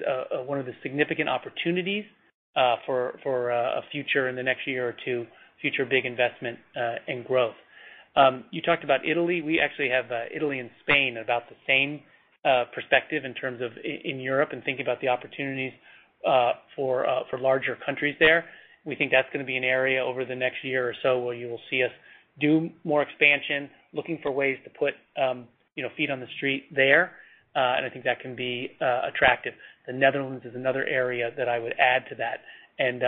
Speaker 3: one of the significant opportunities for for a future in the next year or two, future big investment and growth. Um, you talked about Italy. We actually have Italy and Spain about the same perspective in terms of in Europe and thinking about the opportunities for uh for larger countries there. We think that's going to be an area over the next year or so where you will see us do more expansion, looking for ways to put um you know feet on the street there. Uh and I think that can be attractive. The Netherlands is another area that I would add to that. And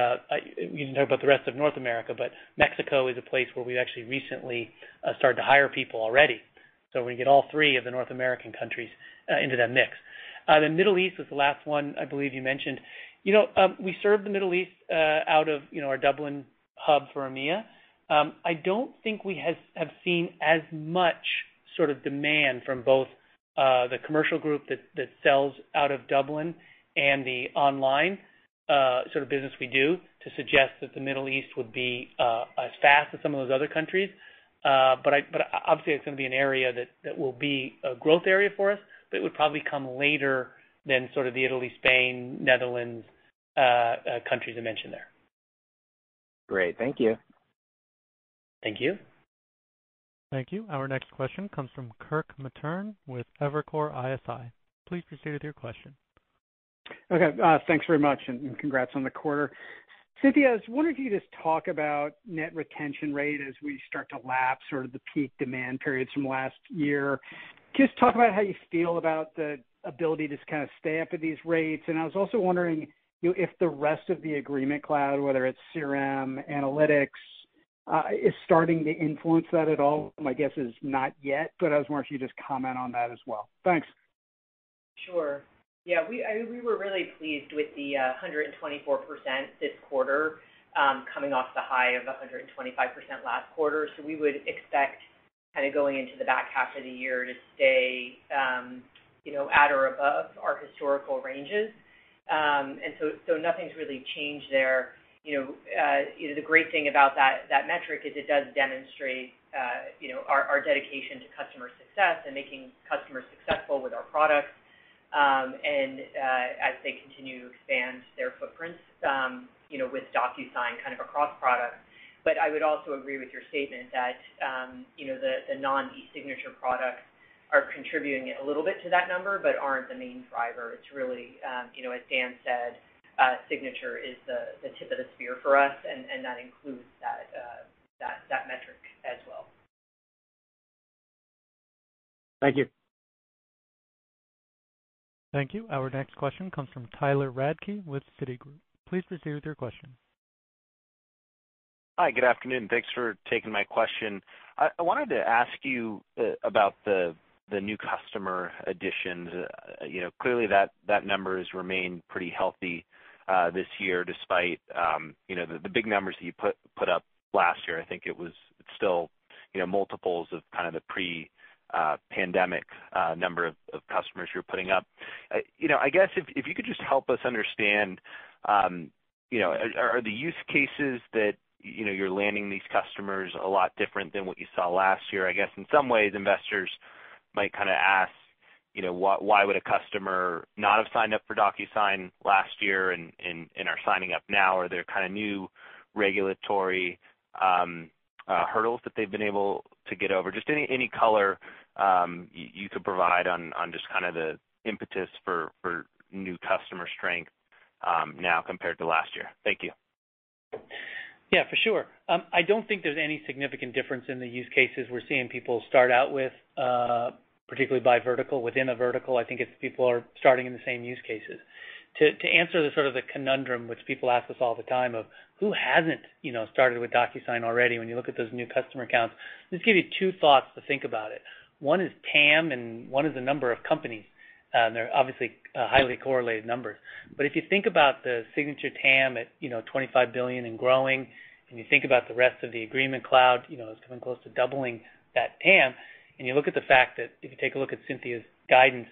Speaker 3: you can talk about the rest of North America, but Mexico is a place where we've actually recently started to hire people already. So We get all three of the North American countries into that mix. Uh, the Middle East was the last one I believe you mentioned. You know, um we serve the Middle East uh, out of you know our Dublin hub for EMEA. Um, I don't think we have seen as much sort of demand from both uh, the commercial group that sells out of Dublin and the online sort of business we do to suggest that the Middle East would be as fast as some of those other countries. But obviously, it's going to be an area that will be a growth area for us, but it would probably come later than sort of the Italy, Spain, Netherlands uh, uh, countries I mentioned there.
Speaker 11: Great. Thank you.
Speaker 3: Thank you.
Speaker 1: Thank you. Our next question comes from Kirk Materne with Evercore ISI. Please proceed with your question.
Speaker 12: Okay. Uh, thanks very much, and congrats on the quarter. Cynthia, I was wondering if you could just talk about net retention rate as we start to lap sort of the peak demand periods from last year. Just talk about how you feel about the ability to kind of stay up at these rates. And I was also wondering if the rest of the Agreement Cloud, whether it's CLM, analytics, uh, is starting to influence that at all. My guess is not yet, but I was wondering if you just comment on that as well. Thanks.
Speaker 4: Sure. Yeah, we we were really pleased with the uh, 124% this quarter, um, coming off the high of 125% last quarter. So we would expect kind of going into the back half of the year to stay, um, know, at or above our historical ranges. Um and so so nothing's really changed there. Uh, know, the great thing about that metric is it does demonstrate, uh, know, our dedication to customer success and making customers successful with our products, um, and uh, as they continue to expand their footprints, um, with DocuSign kind of across products. I would also agree with your statement that, um, you know, the the non-e-signature products are contributing a little bit to that number, but aren't the main driver. It's really, um, you know, as Dan said, uh, signature is the the tip of the spear for us, and that includes that, uh, that, that metric as well.
Speaker 12: Thank you.
Speaker 1: Thank you. Our next question comes from Tyler Radke with Citigroup. Please proceed with your question.
Speaker 13: Hi, good afternoon. Thanks for taking my question. I wanted to ask you uh, about the new customer additions. Uh, you know, clearly that number has remained pretty healthy uh, this year despite um, you know the big numbers that you put up last year. I think it was still you know multiples of kind of the pre-pandemic number of customers you're putting up. You know, I guess if you could just help us understand um, you know are the use cases that you're landing these customers a lot different than what you saw last year? I guess in some ways, investors might kinda ask, you know, why would a customer not have signed up for DocuSign last year and are signing up now? Are there kind of new regulatory um, uh, hurdles that they've been able to get over? Just any color um, you could provide on just kind of the impetus for new customer strength um, now compared to last year. Thank you.
Speaker 3: Yeah, for sure. Um, I don't think there's any significant difference in the use cases we're seeing people start out with, uh, particularly by vertical. Within a vertical, I think it's people are starting in the same use cases. To answer the sort of the conundrum which people ask us all the time of who hasn't, you know, started with DocuSign already when you look at those new customer accounts, just give you two thoughts to think about it. One is TAM, and one is the number of companies. Uh, they're obviously uh, highly correlated numbers. But if you think about the signature TAM at, you know, 25 billion and growing, and you think about the rest of the Agreement Cloud, you know, it's coming close to doubling that TAM, and you look at the fact that if you take a look at Cynthia's guidance,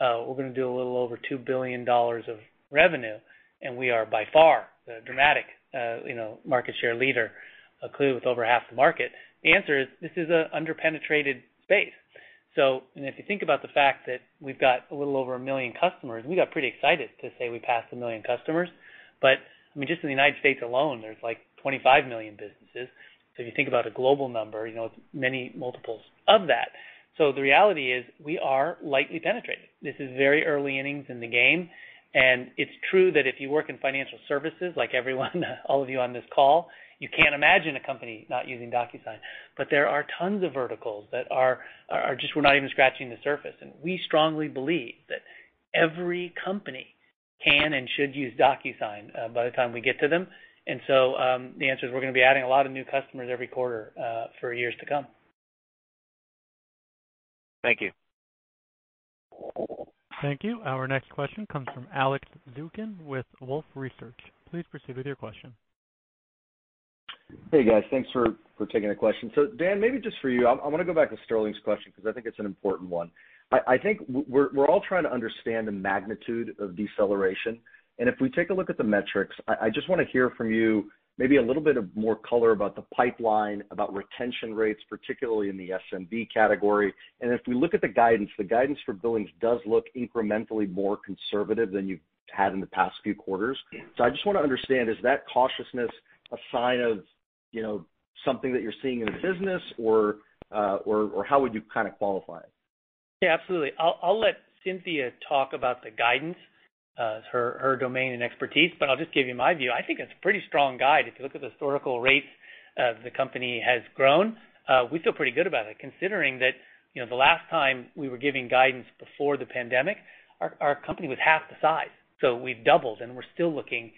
Speaker 3: uh, we're gonna do a little over $2 billion of revenue, and we are by far the dramatic, you know, market share leader, clearly with over half the market. The answer is this is an under-penetrated space. So, and if you think about the fact that we've got a little over a 1 million customers, we got pretty excited to say we passed a 1 million customers. But I mean, just in the United States alone, there's like 25 million businesses. So if you think about a global number, you know, it's many multiples of that. So the reality is we are lightly penetrated. This is very early innings in the game, and it's true that if you work in financial services like everyone, [laughs] all of you on this call, you can't imagine a company not using DocuSign. But there are tons of verticals that are are just we're not even scratching the surface. And we strongly believe that every company can and should use DocuSign by the time we get to them. And so um, the answer is we're gonna be adding a lot of new customers every quarter for years to come.
Speaker 13: Thank you.
Speaker 1: Thank you. Our next question comes from Alex Zukin with Wolfe Research. Please proceed with your question.
Speaker 14: Hey, guys. Thanks for taking the question. So Dan, maybe just for you, I wanna go back to Sterling's question because I think it's an important one. I think we're all trying to understand the magnitude of deceleration. And if we take a look at the metrics, I just wanna hear from you maybe a little bit of more color about the pipeline, about retention rates, particularly in the SMB category. And if we look at the guidance, the guidance for billings does look incrementally more conservative than you've had in the past few quarters. So I just wanna understand, is that cautiousness a sign of, you know, something that you're seeing in the business or uh, how would you kinda qualify it?
Speaker 3: Yeah, absolutely. I'll let Cynthia talk about the guidance, uh, her domain and expertise, but I'll just give you my view. I think it's a pretty strong guide. If you look at the historical rates uh, the company has grown, we feel pretty good about it, considering that, you know, the last time we were giving guidance before the pandemic, our company was half the size. So we've doubled, and we're still looking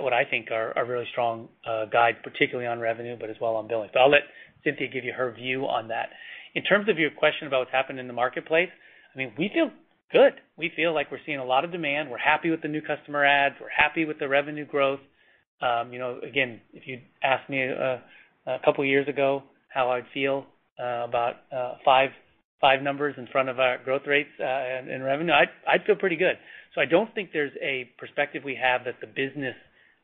Speaker 3: what I think are really strong uh, guides, particularly on revenue, but as well on billing. So I'll let Cynthia give you her view on that. In terms of your question about what's happened in the marketplace, I mean, we feel good. We feel like we're seeing a lot of demand. We're happy with the new customer adds. We're happy with the revenue growth. Um, you know, again, if you'd asked me uh, a couple of years ago how I'd feel uh, about five numbers in front of our growth rates and in revenue, I'd feel pretty good. So I don't think there's a perspective we have that the business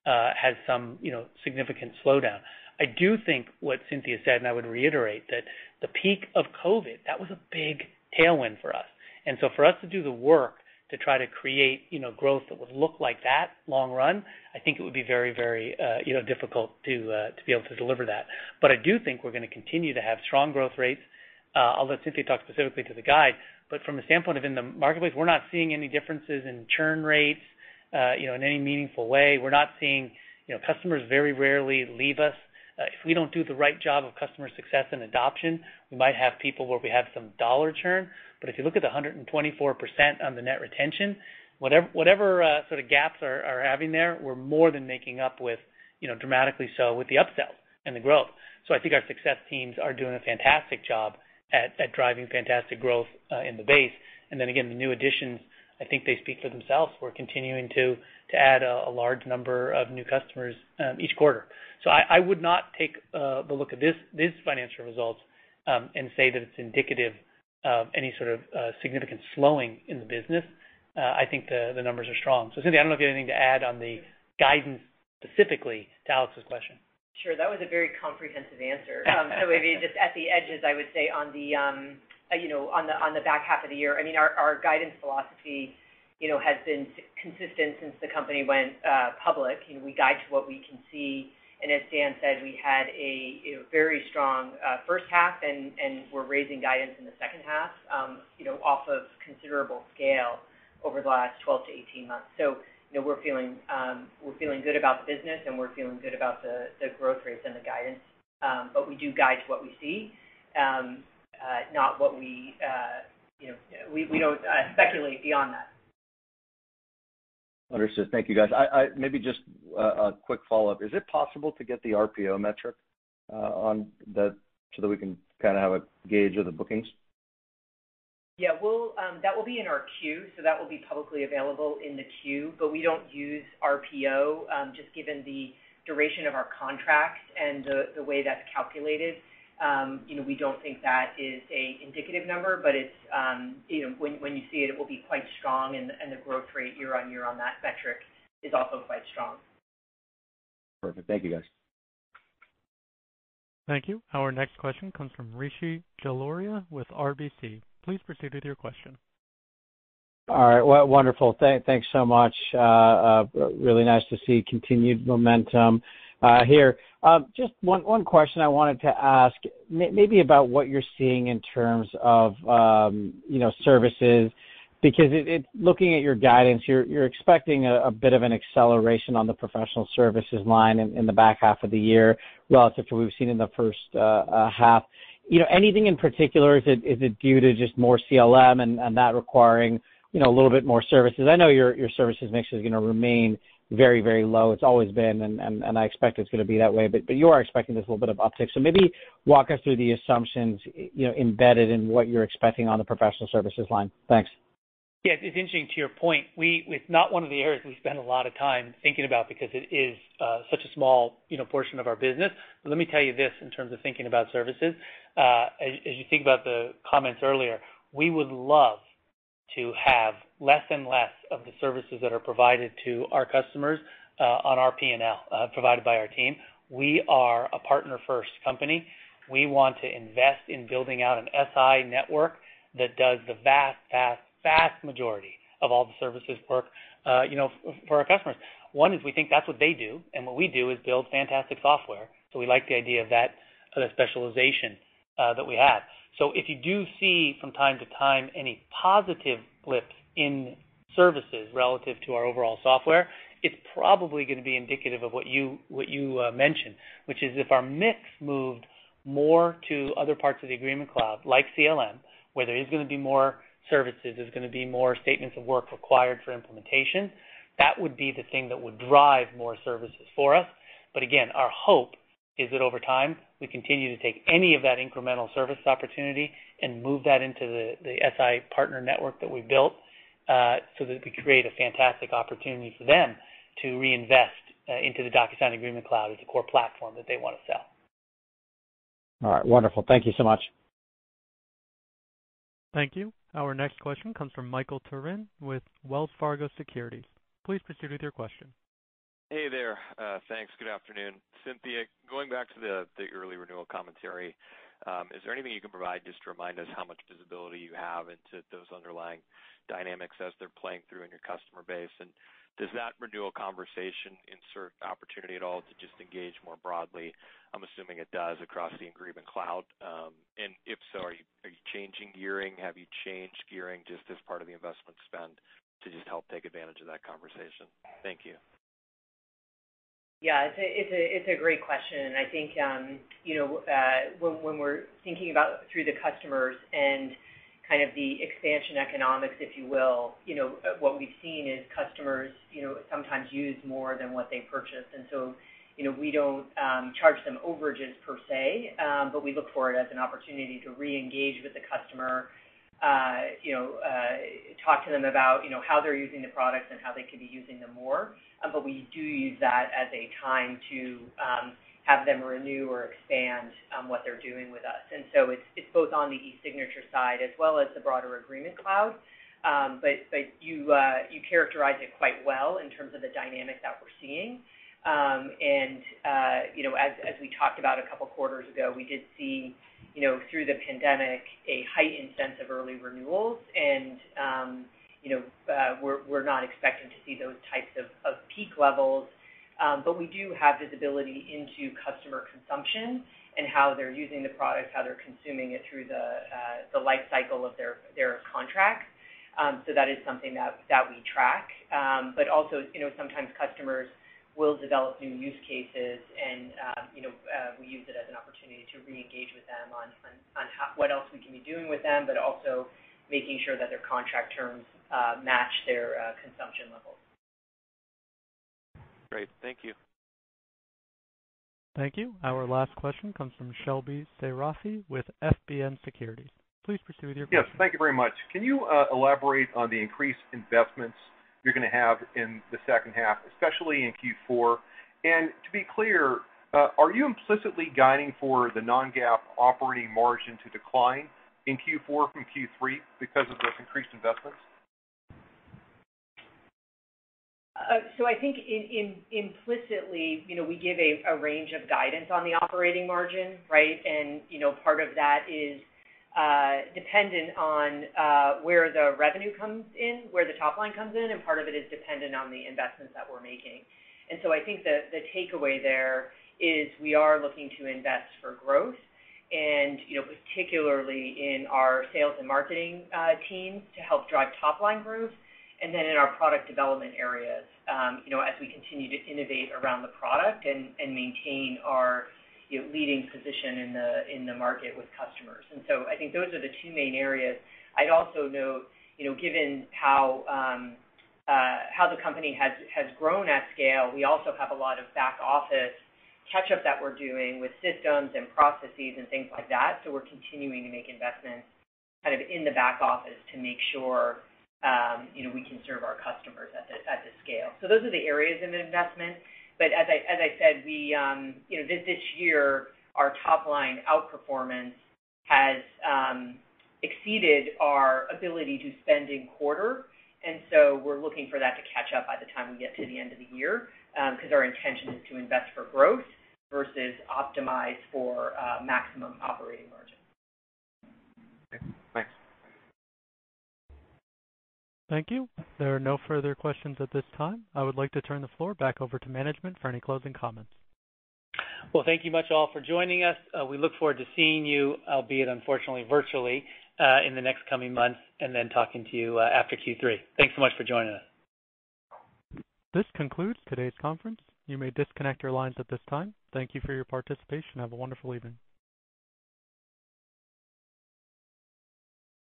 Speaker 3: Uh, has some you know significant slowdown. I do think what Cynthia said, and I would reiterate, that the peak of COVID, that was a big tailwind for us. And so for us to do the work to try to create you know, growth that would look like that long run, I think it would be very very uh you know difficult to uh, to be able to deliver that. But I do think we're going to continue to have strong growth rates. Uh, I'll let Cynthia talk specifically to the guide, but from the standpoint of in the marketplace, we're not seeing any differences in churn rates Uh, in any meaningful way. We're not seeing you know, customers very rarely leave us. Uh, if we don't do the right job of customer success and adoption, we might have people where we have some dollar churn. But if you look at the 124% on the net retention, whatever uh, sort of gaps are having there, we're more than making up with, you know, dramatically so, with the upsell and the growth. So I think our success teams are doing a fantastic job at driving fantastic growth in the base. And then again, the new additions, I think they speak for themselves. We're continuing to add a large number of new customers um, each quarter. So I would not take uh, the look at these financial results um, and say that it's indicative of any sort of uh, significant slowing in the business. Uh, I think the numbers are strong. So Cynthia, I don't know if you have anything to add on the guidance specifically to Alex's question.
Speaker 4: Sure. That was a very comprehensive answer. [laughs] Um, so, maybe just at the edges, I would say on the back half of the year, I mean, our our guidance philosophy you know, has been consistent since the company went public. You know, we guide to what we can see, and as Dan said, we had a very strong first half, and and we're raising guidance in the second half um, you know, off of considerable scale over the last 12 to 18 months. So, you know, we're feeling um, we're feeling good about the business, and we're feeling good about the growth rates and the guidance. Um, but we do guide to what we see. Uh, we uh, you know, we, we don't uh, speculate beyond that.
Speaker 14: Understood. Thank you, guys. Maybe just uh, a quick follow-up. Is it possible to get the RPO metric on that so that we can kind of have a gauge of the bookings?
Speaker 4: Yeah. Um, that will be in our Q, so that will be publicly available in the Q. But we don't use RPO, um, just given the duration of our contracts and the way that's calculated. Um, you know, we don't think that is an indicative number, but it's, um, you know, when you see it it will be quite strong, and the growth rate year-on-year on that metric is also quite strong.
Speaker 14: Perfect. Thank you, guys.
Speaker 1: Thank you. Our next question comes from Rishi Jaluria with RBC. Please proceed with your question.
Speaker 15: All right. Well, wonderful. Thanks so much. Uh, uh, really nice to see continued momentum Uh, here. Um, just one one question I wanted to ask, maybe about what you're seeing in terms of um you know services, because it it looking at your guidance, you're you're expecting a bit of an acceleration on the professional services line in the back half of the year relative to what we've seen in the first uh, uh, half. You know, anything in particular? Is it is it due to just more CLM and, and that requiring you know a little bit more services? I know your your services mix is going to remain very very low. It's always been, and and I expect it's going to be that way, but but you are expecting this little bit of uptick. So maybe walk us through the assumptions you know, embedded in what you're expecting on the professional services line. Thanks.
Speaker 3: Yeah. It's interesting to your point. We It's not one of the areas we spend a lot of time thinking about because it is uh, such a small you know, portion of our business. But Let me tell you this in terms of thinking about services. Uh, as you think about the comments earlier, we would love to have less and less of the services that are provided to our customers uh, on our P&L, uh, provided by our team. We are a partner-first company. We want to invest in building out an SI network that does the vast vast, vast majority of all the services work uh, for our customers. One is we think that's what they do, and what we do is build fantastic software. So we like the idea of that of that specialization that we have. So if you do see from time to time any positive blips in services relative to our overall software, it's probably going to be indicative of what you what you uh, mentioned, which is if our mix moved more to other parts of the Agreement Cloud, like CLM, where there is going to be more services, there's going to be more statements of work required for implementation. That would be the thing that would drive more services for us. But again, our hope is that over time, we continue to take any of that incremental service opportunity and move that into the SI partner network that we built uh, so that we create a fantastic opportunity for them to reinvest uh, into the DocuSign Agreement Cloud as a core platform that they want to sell.
Speaker 15: All right. Wonderful. Thank you so much.
Speaker 1: Thank you. Our next question comes from Michael Turrin with Wells Fargo Securities. Please proceed with your question.
Speaker 16: Hey there. Thanks. Good afternoon. Cynthia, going back to the early renewal commentary, is there anything you can provide just to remind us how much visibility you have into those underlying dynamics as they're playing through in your customer base? And does that renewal conversation insert opportunity at all to just engage more broadly? I'm assuming it does across the Agreement Cloud. Um and if so, are you changing gearing? Have you changed gearing just as part of the investment spend to just help take advantage of that conversation? Thank you.
Speaker 4: Yeah, it's a it's a it's a great question. I think um, you know, uh, when we're thinking about through the customers and kind of the expansion economics, if you will, you know, uh, what we've seen is customers you know, sometimes use more than what they purchase. And so, you know, we don't um, charge them overages per se, um, but we look for it as an opportunity to reengage with the customer, Uh, uh, talk to them about how they're using the products and how they could be using them more. Um, but we do use that as a time to um, have them renew or expand um, what they're doing with us. And so it's it's both on the e-signature side as well as the broader Agreement Cloud. But but uh, you characterize it quite well in terms of the dynamic that we're seeing. As as we talked about a couple quarters ago, we did see through the pandemic a heightened sense of early renewals. And, you know, we're not expecting to see those types of of peak levels. Um but we do have visibility into customer consumption and how they're using the product, how they're consuming it through the uh the life cycle of their their contract. So that is something that we track. Um but also, you know, sometimes customers will develop new use cases, and um, you know uh, we use it as an opportunity to reengage with them on on what else we can be doing with them, but also making sure that their contract terms uh, match their uh, consumption levels.
Speaker 16: Great. Thank you.
Speaker 1: Thank you. Our last question comes from Shelby Seyrafi with FBN Securities. Please proceed with your question.
Speaker 17: Yes, thank you very much. Can you elaborate on the increased investments you're going to have in the second half, especially in Q4? And To be clear, uh, are you implicitly guiding for the non-GAAP operating margin to decline in Q4 from Q3 because of those increased investments?
Speaker 4: Uh, so I think implicitly, you know, we give a range of guidance on the operating margin, right? And, you know, part of that is Uh, dependent on uh, where the revenue comes in, where the top line comes in, and part of it is dependent on the investments that we're making. And so I think the takeaway there is we are looking to invest for growth and you know, particularly in our sales and marketing uh, teams to help drive top-line growth, and then in our product development areas um, you know, as we continue to innovate around the product and maintain our leading position in the in the market with customers. And so I think those are the two main areas. I'd also note, you know, given how how the company has has grown at scale, we also have a lot of back-office catch-up that we're doing with systems and processes and things like that. So we're continuing to make investments kind of in the back office to make sure um, you know, we can serve our customers at the at the scale. So those are the areas of investment. But as I as I said, we, um, you know, this year, our top-line outperformance has um, exceeded our ability to spend in quarter. And so we're looking for that to catch up by the time we get to the end of the year, um, because our intention is to invest for growth versus optimize for uh, maximum operating margin.
Speaker 17: Okay, thanks.
Speaker 1: Thank you. There are no further questions at this time. I would like to turn the floor back over to management for any closing comments.
Speaker 3: Well, thank you much all for joining us. Uh, we look forward to seeing you, albeit unfortunately virtually, uh, in the next coming months, and then talking to you uh, after Q3. Thanks so much for joining us.
Speaker 1: This concludes today's conference. You may disconnect your lines at this time. Thank you for your participation. Have a wonderful evening.